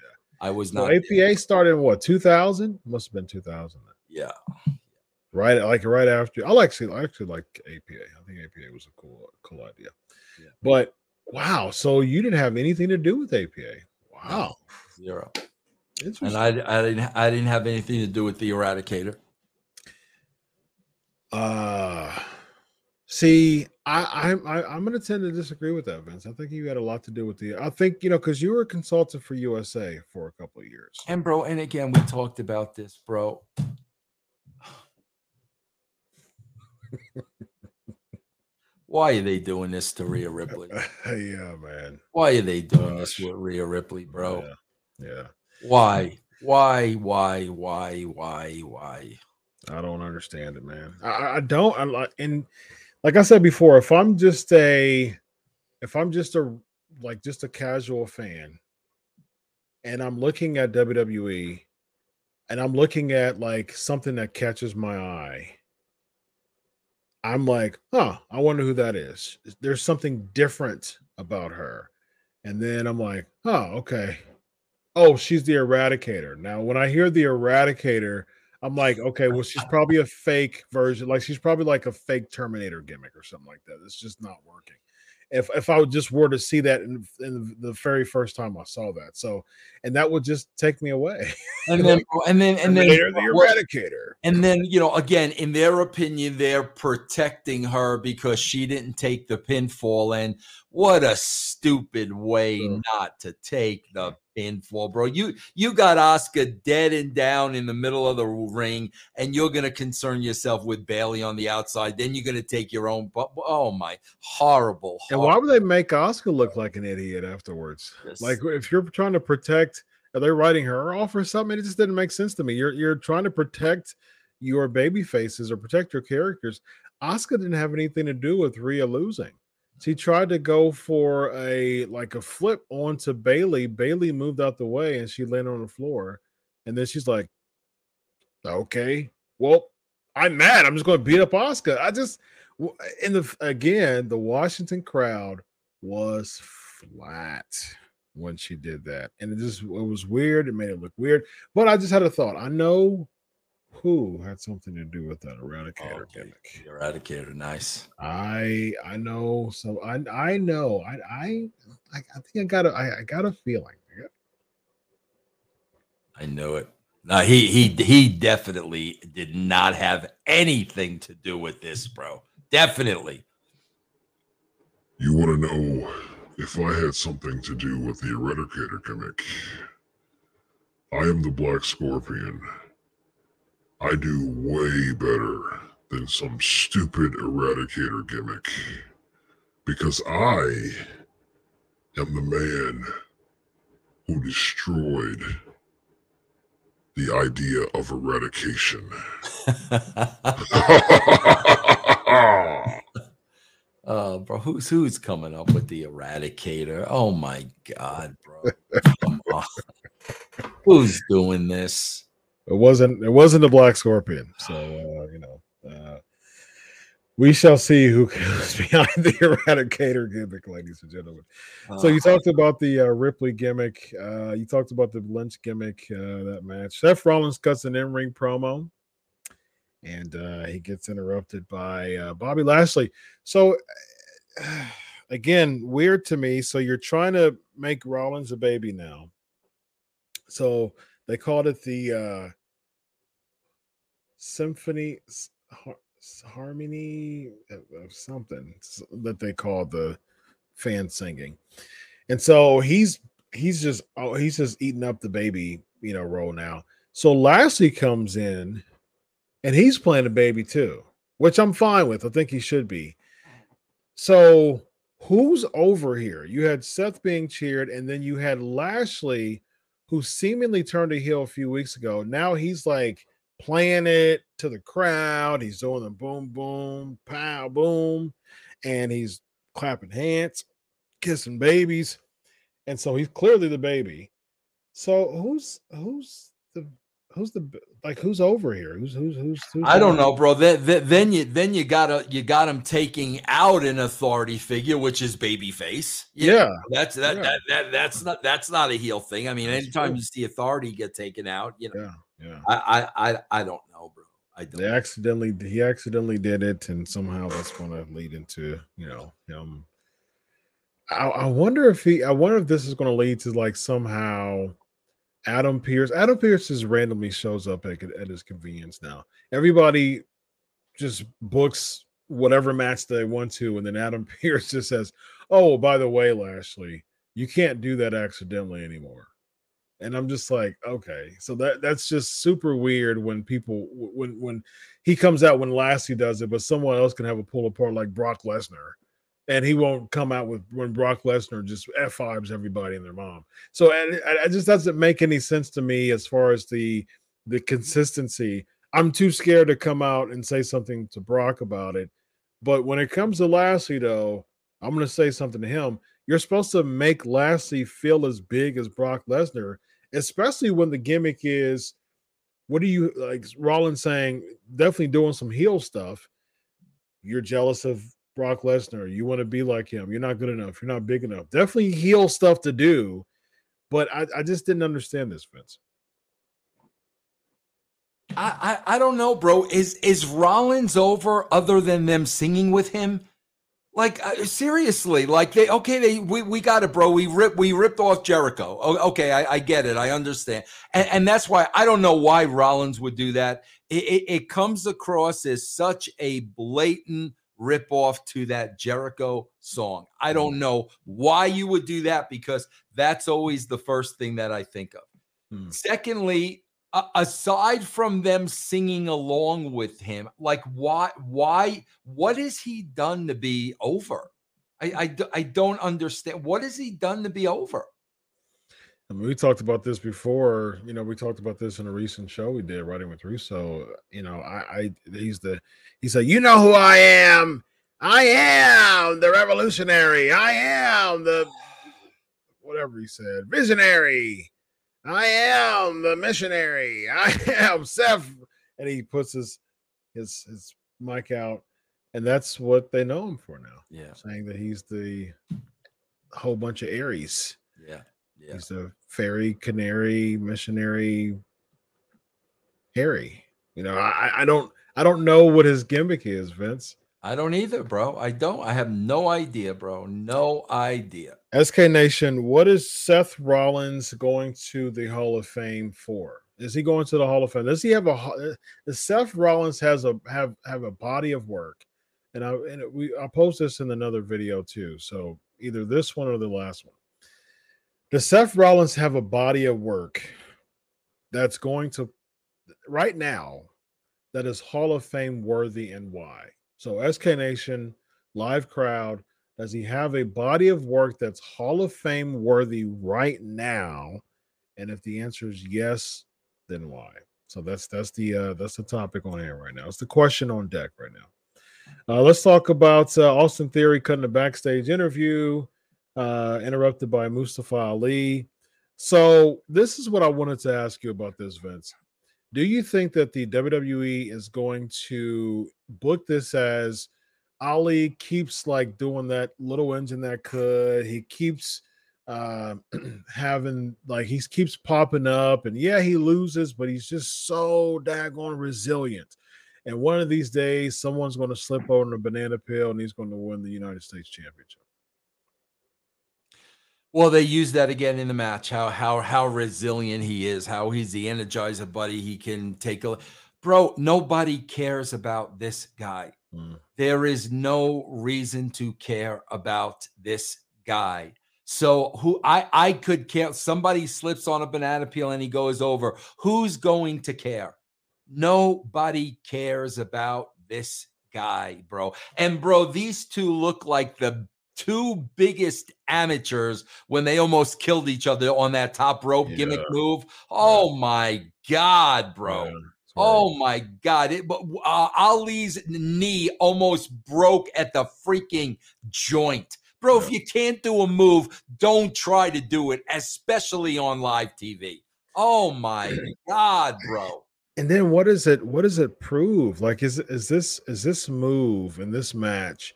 I was So not. APA started in what 2000? Must have been 2000. yeah, Right, like right after. I like actually, I actually like APA. I think APA was a cool, cool idea. Yeah. But wow, so you didn't have anything to do with APA? Wow, zero. interesting. And I I didn't I didn't have anything to do with the Eradicator. Uh see, I I'm I, I'm gonna tend to disagree with that, Vince. I think you had a lot to do with the I think you know because you were a consultant for USA for a couple of years. And bro, and again, we talked about this, bro. *laughs* Why are they doing this to Rhea Ripley? *laughs* yeah, man. Why are they doing this with Rhea Ripley, bro? Yeah. yeah. Why? Why? Why? Why? Why? Why? I don't understand it, man. I- I, I don't. I like and like I said before, if I'm just a if I'm just a like just a casual fan and I'm looking at WWE and I'm looking at like something that catches my eye, I'm like, huh, I wonder who that is. There's something different about her. And then I'm like, oh, okay. Oh, she's the eradicator. Now, when I hear the eradicator, I'm like, okay, well, she's probably a fake version. Like she's probably like a fake Terminator gimmick or something like that. It's just not working. If if I would just were to see that in, in the very first time I saw that, so and that would just take me away. *laughs* And then, oh, and then, and then, Terminator, the Eradicator. and then, you know, again, in their opinion, they're protecting her because she didn't take the pinfall. And what a stupid way Sure. not to take the pinfall, bro. You you got Oscar dead and down in the middle of the ring, and you're gonna concern yourself with Bayley on the outside. Then you're gonna take your own. But oh my, horrible. And why would they make Oscar look like an idiot afterwards? Yes. Like if you're trying to protect, are they writing her off or something? It just didn't make sense to me. You're you're trying to protect your baby faces or protect your characters. Oscar didn't have anything to do with Rhea losing. She tried to go for a like a flip onto Bayley. Bayley moved out the way and she landed on the floor. And then she's like, okay, well, I'm mad. I'm just going to beat up Oscar. I just, in the again, the Washington crowd was flat when she did that, and it just it was weird. It made it look weird. But I just had a thought. I know who had something to do with that oh, Eradicator Oh, gimmick. the Eradicator, nice. I I know. So I I know. I I I I think I got a I, I got a feeling. I know it. No, he he he definitely did not have anything to do with this, bro. Definitely. You want to know if I had something to do with the Eradicator gimmick? I am the Black Scorpion. I do way better than some stupid Eradicator gimmick because I am the man who destroyed the idea of eradication. Oh, *laughs* *laughs* bro, who's who's coming up with the Eradicator? Oh my god, bro. *laughs* Come on. Who's doing this? It wasn't it wasn't the Black Scorpion. So uh, you know, uh, we shall see who goes *laughs* behind the Eradicator gimmick, ladies and gentlemen. So you Uh, talked about the uh, Ripley gimmick. Uh, you talked about the Lynch gimmick. Uh, that match. Seth Rollins cuts an in-ring promo, and uh, he gets interrupted by uh, Bobby Lashley. So again, weird to me. So you're trying to make Rollins a baby now. So they called it the uh, Symphony Har- Harmony of something that they call the fan singing. And so he's he's just oh he's just eating up the baby, you know, role now. So Lashley comes in and he's playing a baby too, which I'm fine with. I think he should be. So who's over here? You had Seth being cheered, and then you had Lashley, who seemingly turned a heel a few weeks ago. Now he's like playing it to the crowd. He's doing the boom, boom, pow, boom, and he's clapping hands, kissing babies, and so he's clearly the baby. So who's who's who's the like who's over here? Who's who's who's? who's I don't know, bro. Then, then you then you gotta you got him taking out an authority figure, which is babyface. You Yeah, know, that's that, yeah. that that that's not that's not a heel thing. I mean, That's anytime true. you see authority get taken out, you know, yeah, yeah. I I I, I don't know, bro. I don't. They accidentally he accidentally did it, and somehow that's going to lead into you know him. I, I wonder if he. I wonder if this is going to lead to like somehow Adam Pearce. Adam Pearce just randomly shows up at, at his convenience now. Everybody just books whatever match they want to, and then Adam *laughs* Pearce just says, "Oh, by the way, Lashley, you can't do that accidentally anymore." And I'm just like, okay, so that that's just super weird when people when when he comes out when Lashley does it, but someone else can have a pull apart like Brock Lesnar, and he won't come out with when Brock Lesnar just f fives everybody and their mom. So it just doesn't make any sense to me as far as the the consistency. I'm too scared to come out and say something to Brock about it. But when it comes to Lassie, though, I'm going to say something to him. You're supposed to make Lassie feel as big as Brock Lesnar, especially when the gimmick is what are you like Rollins saying, definitely doing some heel stuff. You're jealous of Brock Lesnar. You want to be like him. You're not good enough. You're not big enough. Definitely heel stuff to do. But I, I just didn't understand this, Vince. I, I I don't know, bro. Is is Rollins over other than them singing with him? Like uh, seriously, like they okay, they we, we got it, bro. We rip we ripped off Jericho. Okay, I, I get it, I understand, and, and that's why I don't know why Rollins would do that. It, it, it comes across as such a blatant rip off to that Jericho song. I don't know why you would do that because that's always the first thing that I think of. Hmm. Secondly, aside from them singing along with him, like why, why, what has he done to be over? I I don't understand. What has he done to be over? I mean, we talked about this before. You know, we talked about this in a recent show we did, writing with Russo. You know, I, I he's the he said, "You know who I am? I am the revolutionary. I am the whatever he said, visionary. I am the missionary. *laughs* I am Seth." And he puts his his his mic out, and that's what they know him for now, Yeah, saying that he's the whole bunch of Aries. yeah, yeah. He's a fairy, canary, missionary, Harry. You know, I, I don't I don't know what his gimmick is, Vince. I don't either, bro. I don't. I have no idea, bro. No idea. SK Nation, what is Seth Rollins going to the Hall of Fame for? Is he going to the Hall of Fame? Does he have a uh, does Seth Rollins has a have have a body of work? And I and we I'll post this in another video too. So either this one or the last one. Does Seth Rollins have a body of work that's going to right now that is Hall of Fame worthy and why? So SK Nation, live crowd, does he have a body of work that's Hall of Fame worthy right now? And if the answer is yes, then why? So that's that's the uh that's the topic on air right now. It's the question on deck right now. Uh let's talk about uh, Austin Theory cutting a backstage interview, uh interrupted by Mustafa Ali. So this is what I wanted to ask you about this, Vince. Do you think that the WWE is going to book this as Ali keeps like doing that little engine that could. He keeps uh, *clears throat* having like he keeps popping up, and yeah, he loses, but he's just so daggone resilient. And one of these days, someone's going to slip on a banana peel, and he's going to win the United States Championship. Well, they use that again in the match. How how how resilient he is. How he's the energizer buddy. He can take a bro. Nobody cares about this guy. Mm. There is no reason to care about this guy. So who I I could care somebody slips on a banana peel and he goes over. Who's going to care? Nobody cares about this guy, bro. And bro, these two look like the two biggest amateurs when they almost killed each other on that top rope Yeah. gimmick move. Oh my god, bro. Yeah, Oh my God! It, but uh, Ali's knee almost broke at the freaking joint, bro. If you can't do a move, don't try to do it, especially on live TV. Oh my *clears throat* God, bro! And then what is it? What does it prove? Like, is is this is this move in this match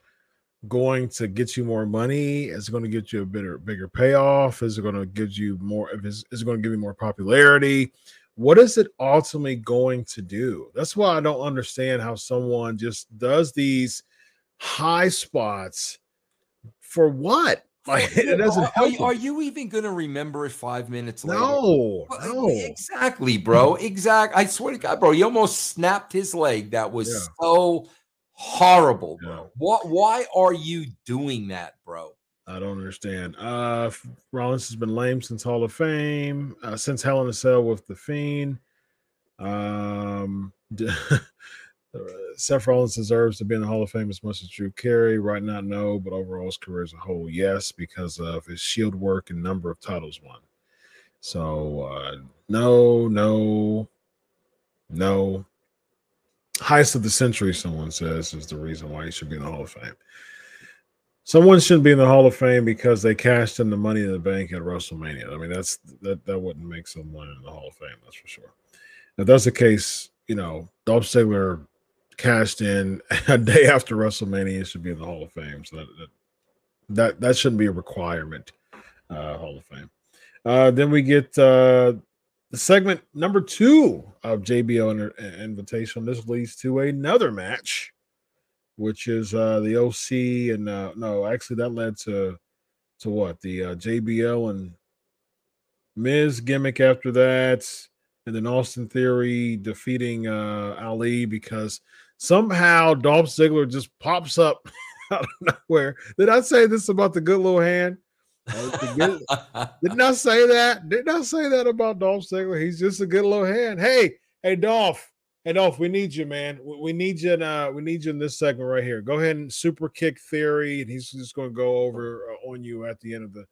going to get you more money? Is it going to get you a bigger bigger payoff? Is it going to give you more? If is, is it going to give you more popularity? What is it ultimately going to do? That's why I don't understand how someone just does these high spots for what? *laughs* Like it doesn't Are, help. you- are you even going to remember it five minutes later? no, no. Exactly, bro. Exactly. I swear to God, bro. He almost snapped his leg. That was Yeah. so horrible, bro. Yeah. What? Why are you doing that, bro? I don't understand. Uh Rollins has been lame since Hall of Fame, uh, since Hell in a Cell with the Fiend. Um, *laughs* Seth Rollins deserves to be in the Hall of Fame as much as Drew Carey. Right now, no, but overall his career as a whole, yes, because of his Shield work and number of titles won. So uh, no, no, no. Heist of the century, someone says, is the reason why he should be in the Hall of Fame. Someone shouldn't be in the Hall of Fame because they cashed in the money in the bank at WrestleMania. I mean, that's that that wouldn't make someone in the Hall of Fame, that's for sure. If that's the case, you know, Dolph Ziggler cashed in *laughs* a day after WrestleMania should be in the Hall of Fame. So that that that, that shouldn't be a requirement, uh, Hall of Fame. Uh, then we get uh, the segment number two of JBL Inter- Invitation. This leads to another match which is uh the OC and uh no, actually that led to to what the uh, JBL and Miz gimmick after that, and then Austin Theory defeating uh Ali because somehow Dolph Ziggler just pops up *laughs* out of nowhere. Did I say this about the good little hand? Good- didn't I say that? Didn't I say that about Dolph Ziggler? He's just a good little hand. Hey, hey, Dolph. Hey, Dolph, we need you, man. We, we need you. In, uh, we need you in this segment right here. Go ahead and super kick theory, and he's just going to go over uh, on you at the end of the.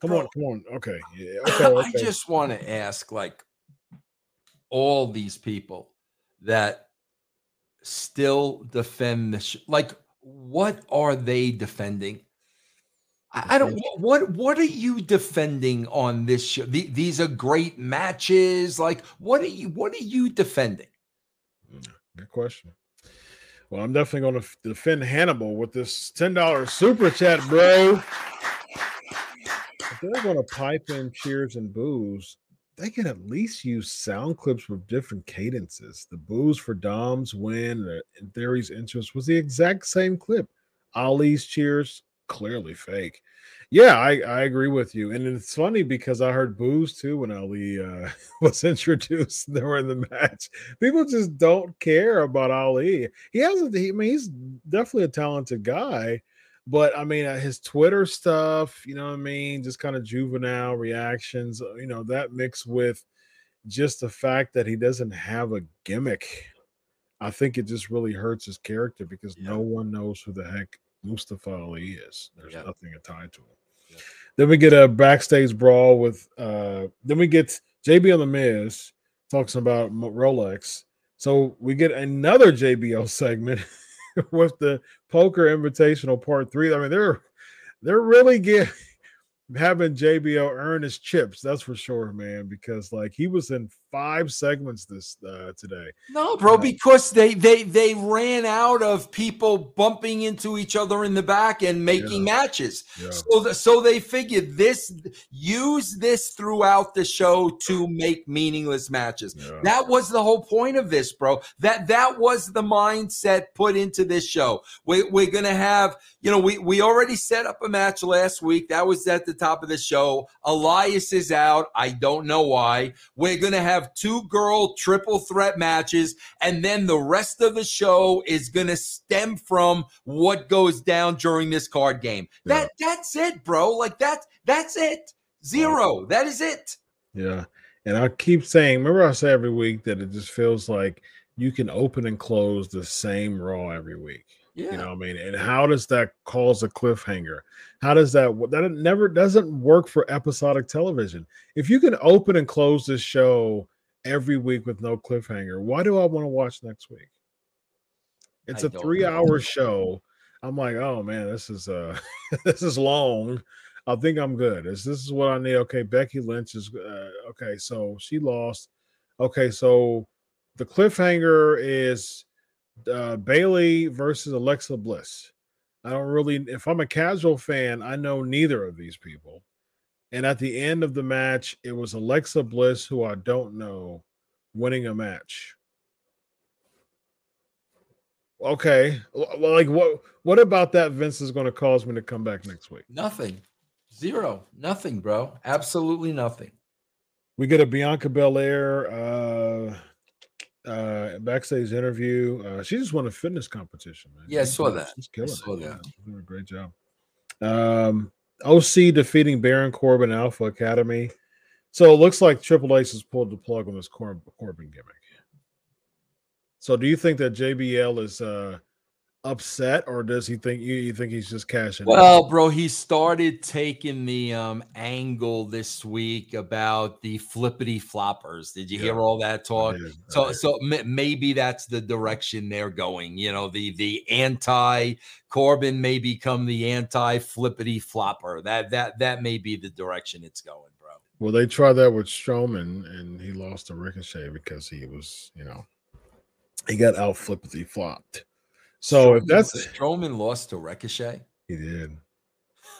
Come on, come on. Okay, yeah. Okay, *coughs* I just want to ask, like, all these people that still defend the sh- like, what are they defending? I, I don't. What What are you defending on this show? The, these are great matches. Like, what are you What are you defending? Hmm, good question. Well, I'm definitely going to defend Hannibal with this ten dollars super chat, bro. If they're going to pipe in cheers and boos, they can at least use sound clips with different cadences. The boos for Dom's win and Theory's entrance was the exact same clip. Ali's cheers clearly fake. Yeah, I, I agree with you, and it's funny because I heard boos too when Ali uh, *laughs* was introduced. They were in the match. People just don't care about Ali. He has a, he, I mean, he's definitely a talented guy, but I mean, uh, his Twitter stuff, you know what I mean, just kind of juvenile reactions, uh, you know, that mixed with just the fact that he doesn't have a gimmick. I think it just really hurts his character because Yeah. no one knows who the heck Mustafa Ali is. There's Yeah. nothing tied to him. Yeah. Then we get a backstage brawl with uh then we get JBL and the Miz talks about Rolex. So we get another JBL *laughs* segment with the poker invitational part three. I mean, they're they're really get *laughs* having JBL earn his chips, that's for sure, man, because like he was in five segments this uh today. No, bro, Uh, because they they they ran out of people bumping into each other in the back and making Yeah. matches. Yeah. So, th- so they figured this use this throughout the show to make meaningless matches. Yeah. That was the whole point of this, bro. That that was the mindset put into this show. We, we're gonna have, you know, we we already set up a match last week. That was at the top of the show. Elias is out. I don't know why. We're gonna have have two girl triple threat matches, and then the rest of the show is gonna stem from what goes down during this card game. That that's it, bro. Like that, that's it. Zero. That is it. Yeah. And I keep saying, remember I say every week that it just feels like you can open and close the same raw every week. Yeah. You know what I mean? And how does that cause a cliffhanger? How does that that it never doesn't work for episodic television? If you can open and close this show every week with no cliffhanger, why do I want to watch next week? It's I a three know. hour show. I'm like, oh man, this is uh *laughs* this is long. I think I'm good. This this is what I need. Okay, Becky Lynch is uh, okay. So she lost. Okay, so the cliffhanger is uh, Bayley versus Alexa Bliss. I don't really. If I'm a casual fan, I know neither of these people. And at the end of the match, it was Alexa Bliss, who I don't know, winning a match. Okay, like what? What about that? Vince is going to cause me to come back next week. Nothing. Zero. Nothing, bro. Absolutely nothing. We get a Bianca Belair uh, uh, backstage interview. Uh, she just won a fitness competition, man. Yeah, I saw that. She's killing saw it. that. Doing a great job. Um, OC defeating Baron Corbin Alpha Academy. So it looks like Triple H has pulled the plug on this Cor- Corbin gimmick. So do you think that JBL is uh, upset, or does he think you, you think he's just cashing? in? Well, bro, he started taking the um angle this week about the flippity floppers. Did you Yeah. hear all that talk? So, so maybe that's the direction they're going. You know, the the anti Corbin may become the anti flippity flopper. That that that may be the direction it's going, bro. Well, they tried that with Strowman, and he lost to Ricochet because he was, you know, he got out flippity flopped. So if that's Strowman lost to Ricochet. he did,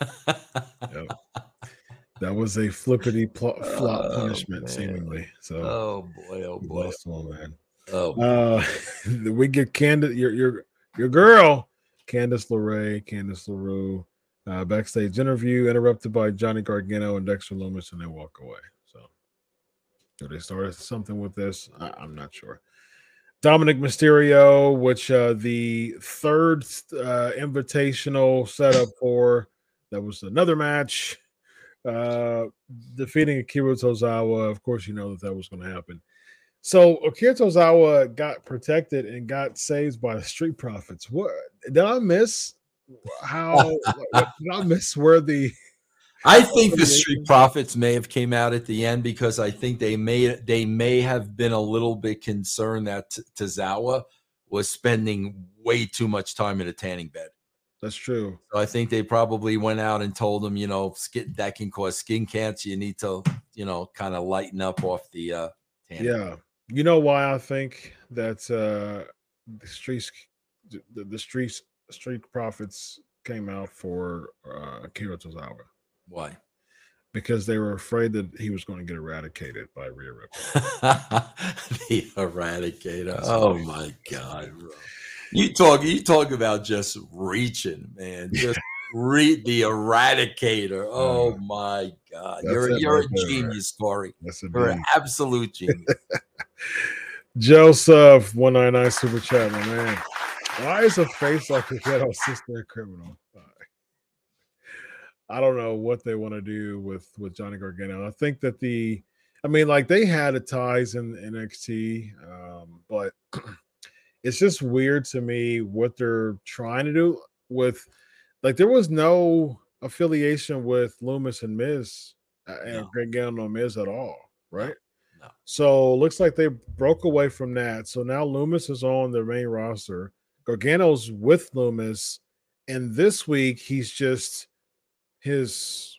*laughs* that was a flippity pl- flop Oh, punishment, man. seemingly. So oh boy, oh boy, lost man. oh Uh, *laughs* we get Candace, your your your girl, Candice LeRae, Candice LaRue, uh, backstage interview interrupted by Johnny Gargano and Dexter Lumis, and they walk away. So, do they start something with this? I, I'm not sure. Dominic Mysterio, which uh, the third uh, invitational setup for, that was another match, uh, defeating Akira Tozawa. Of course, you know that that was going to happen. So Akira Tozawa got protected and got saved by the Street Profits. What did I miss? How did I miss where the I think the Street Profits may have came out at the end because I think they may they may have been a little bit concerned that T- Tozawa was spending way too much time in a tanning bed. that's true. So I think they probably went out and told him, you know, skin, that can cause skin cancer. You need to, you know, kind of lighten up off the uh tanning. Yeah. You know why I think that uh the streets the, the streets street profits came out for uh Akira Tozawa Why? because they were afraid that he was going to get eradicated by Rhea *laughs* Ripley. the Eradicator. That's Oh funny. my god, bro. You talk you talk about just reaching, man. *laughs* Just read the Eradicator. Oh my god. That's You're you're right a there, genius, Corey. That's a You're an absolute genius. *laughs* Joseph, 199 super chat, my man. Why is a face like a ghetto sister a criminal? I don't know what they want to do with with Johnny Gargano. I think that the, I mean, like they had a ties in NXT, um, but *clears throat* it's just weird to me what they're trying to do with, like, there was no affiliation with Lumis and Miz uh, and No. Gargano and Miz at all, right? no. So looks like they broke away from that. So now Lumis is on the main roster. Gargano's with Lumis, and this week he's just his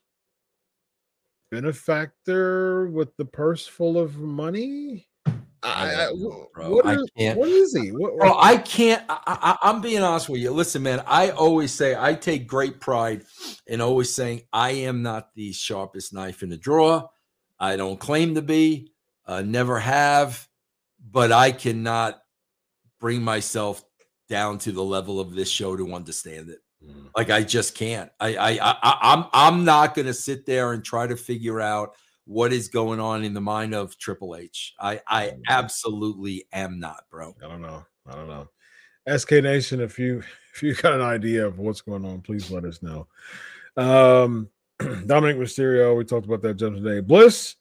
benefactor with the purse full of money. I I, I, know, wh- bro. what is- can't- what is he? What, Bro, I can't. I, I, I'm being honest with you. Listen, man. I always say I take great pride in always saying I am not the sharpest knife in the drawer. I don't claim to be. Uh, never have. But I cannot bring myself down to the level of this show to understand it. Mm. Like I just can't. I I, I I'm I'm not gonna sit there and try to figure out what is going on in the mind of Triple H. I I absolutely am not, bro. I don't know. I don't know. SK Nation, if you *laughs* if you got an idea of what's going on, please let us know. Um *clears throat* Dominic Mysterio, we talked about that just today. Bliss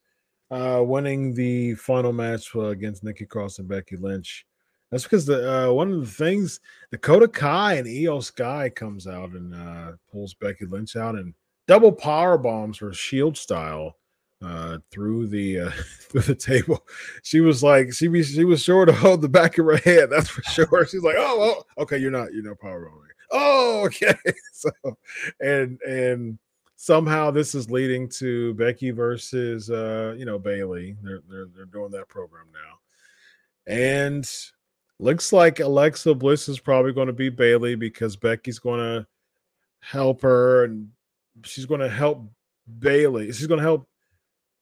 uh winning the final match uh, against Nikki Cross and Becky Lynch. That's because the uh, one of the things Dakota Kai and IYO SKY comes out and uh, pulls Becky Lynch out and double power bombs her shield style uh, through the uh, *laughs* through the table. She was like she was she was sure to hold the back of her head. That's for *laughs* sure. She's like, oh, oh okay, you're not you're not power bombing. Oh, *laughs* okay. So and and somehow this is leading to Becky versus uh, you know Bayley. They're they're they're doing that program now, and looks like Alexa Bliss is probably going to be Bayley because Becky's going to help her and she's going to help Bayley. She's going to help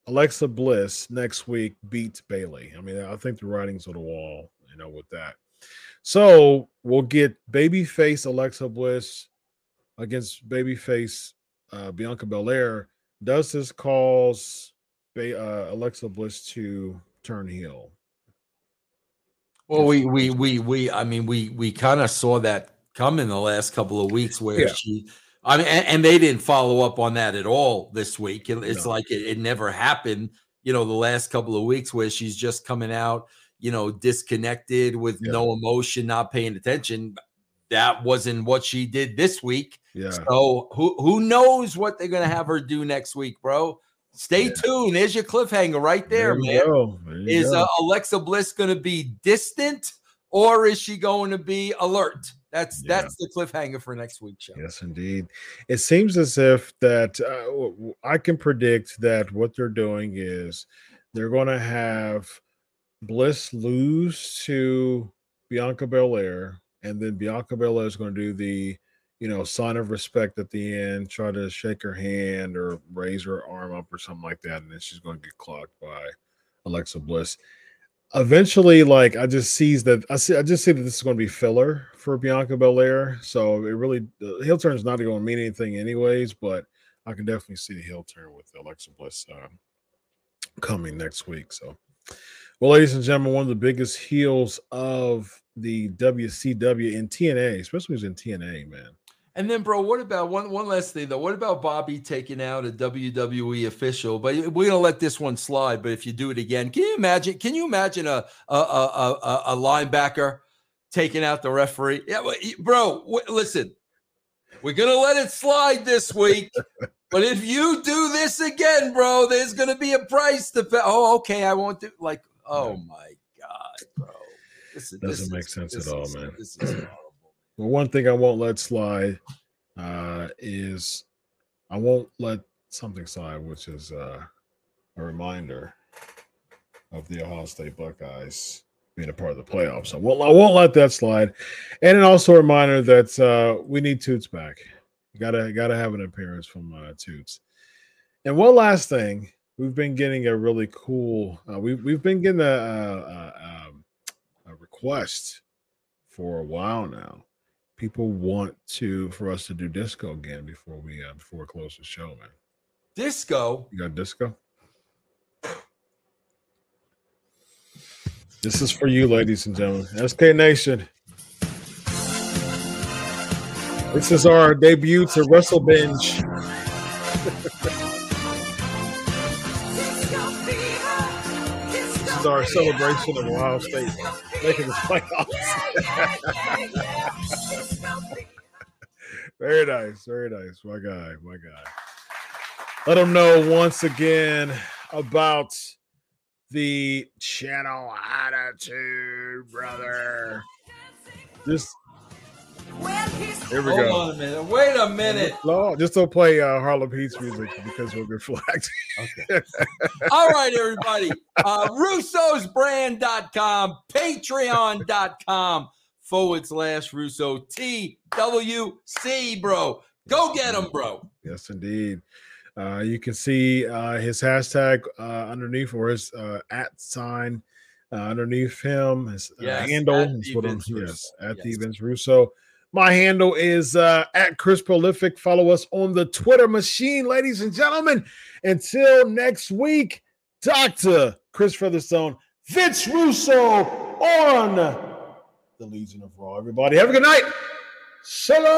Alexa Bliss next week beat Bayley. I mean, I think the writing's on the wall, you know, with that. So we'll get babyface Alexa Bliss against babyface uh, Bianca Belair. Does this cause ba- uh, Alexa Bliss to turn heel? Well, we we we we I mean we we kind of saw that come in the last couple of weeks where Yeah. she I mean and, and they didn't follow up on that at all this week. It- It's No. like it, it never happened, you know, the last couple of weeks where she's just coming out, you know, disconnected with Yeah. no emotion, not paying attention. That wasn't what she did this week. Yeah. So who who knows what they're gonna have her do next week, bro? Stay tuned. There's your cliffhanger right there, you man. go. There Is uh, Alexa Bliss going to be distant or is she going to be alert? That's Yeah. that's the cliffhanger for next week's show. Yes, indeed. It seems as if that uh, I can predict that what they're doing is they're going to have Bliss lose to Bianca Belair, and then Bianca Belair is going to do the, you know, sign of respect at the end, try to shake her hand or raise her arm up or something like that, and then she's going to get clocked by Alexa Bliss. Eventually like i just sees that i see i just see that this is going to be filler for bianca belair so it really the heel turn is not going to mean anything anyways but i can definitely see the heel turn with alexa bliss uh, coming next week so. Well ladies and gentlemen one of the biggest heels of the wcw in tna especially who's in tna man And then, bro, what about one one last thing though? What about Bobby taking out a WWE official? But we're gonna let this one slide. But if you do it again, can you imagine? Can you imagine a a a, a, a linebacker taking out the referee? Yeah, bro. W- listen, we're gonna let it slide this week. *laughs* but if you do this again, bro, there's gonna be a price to pay. Oh, okay, I won't do. Like, oh my god, bro, this is, Doesn't this make is- sense at all, is- man. *clears throat* Well, one thing I won't let slide uh, is I won't let something slide, which is uh, a reminder of the Ohio State Buckeyes being a part of the playoffs. I won't, I won't let that slide, and then also a reminder that uh, we need Toots back. You gotta gotta have an appearance from uh, Toots. And one last thing, we've been getting a really cool. Uh, we've we've been getting a, a, a, um, a request for a while now people want to for us to do disco again before we uh before we close the show, man. Disco. You got disco? This is for you, ladies and gentlemen. SK Nation. This is our debut to Wrestle Binge. This is our celebration of Ohio State making the playoffs. *laughs* Very nice, very nice. My guy, my guy. Let them know once again about the channel attitude, brother. Just here we Hold go. on a minute. Wait a minute. No, just don't play uh, Harlem Heat's music because we'll get flagged. *laughs* All right, everybody. Uh, Russo'sBrand.com, Patreon.com forward slash Russo TWC, bro. Go get him, bro. Yes, indeed. Uh, you can see uh, his hashtag uh, underneath or his uh, at sign uh, underneath him. His uh, yes, handle at is what I'm, yes, at yes. the Vince Russo. My handle is at Chris Prolific. Follow us on the Twitter machine, ladies and gentlemen. Until next week, Dr. Chris Featherstone, Vince Russo on the Legion of Raw. Everybody, have a good night. Shalom.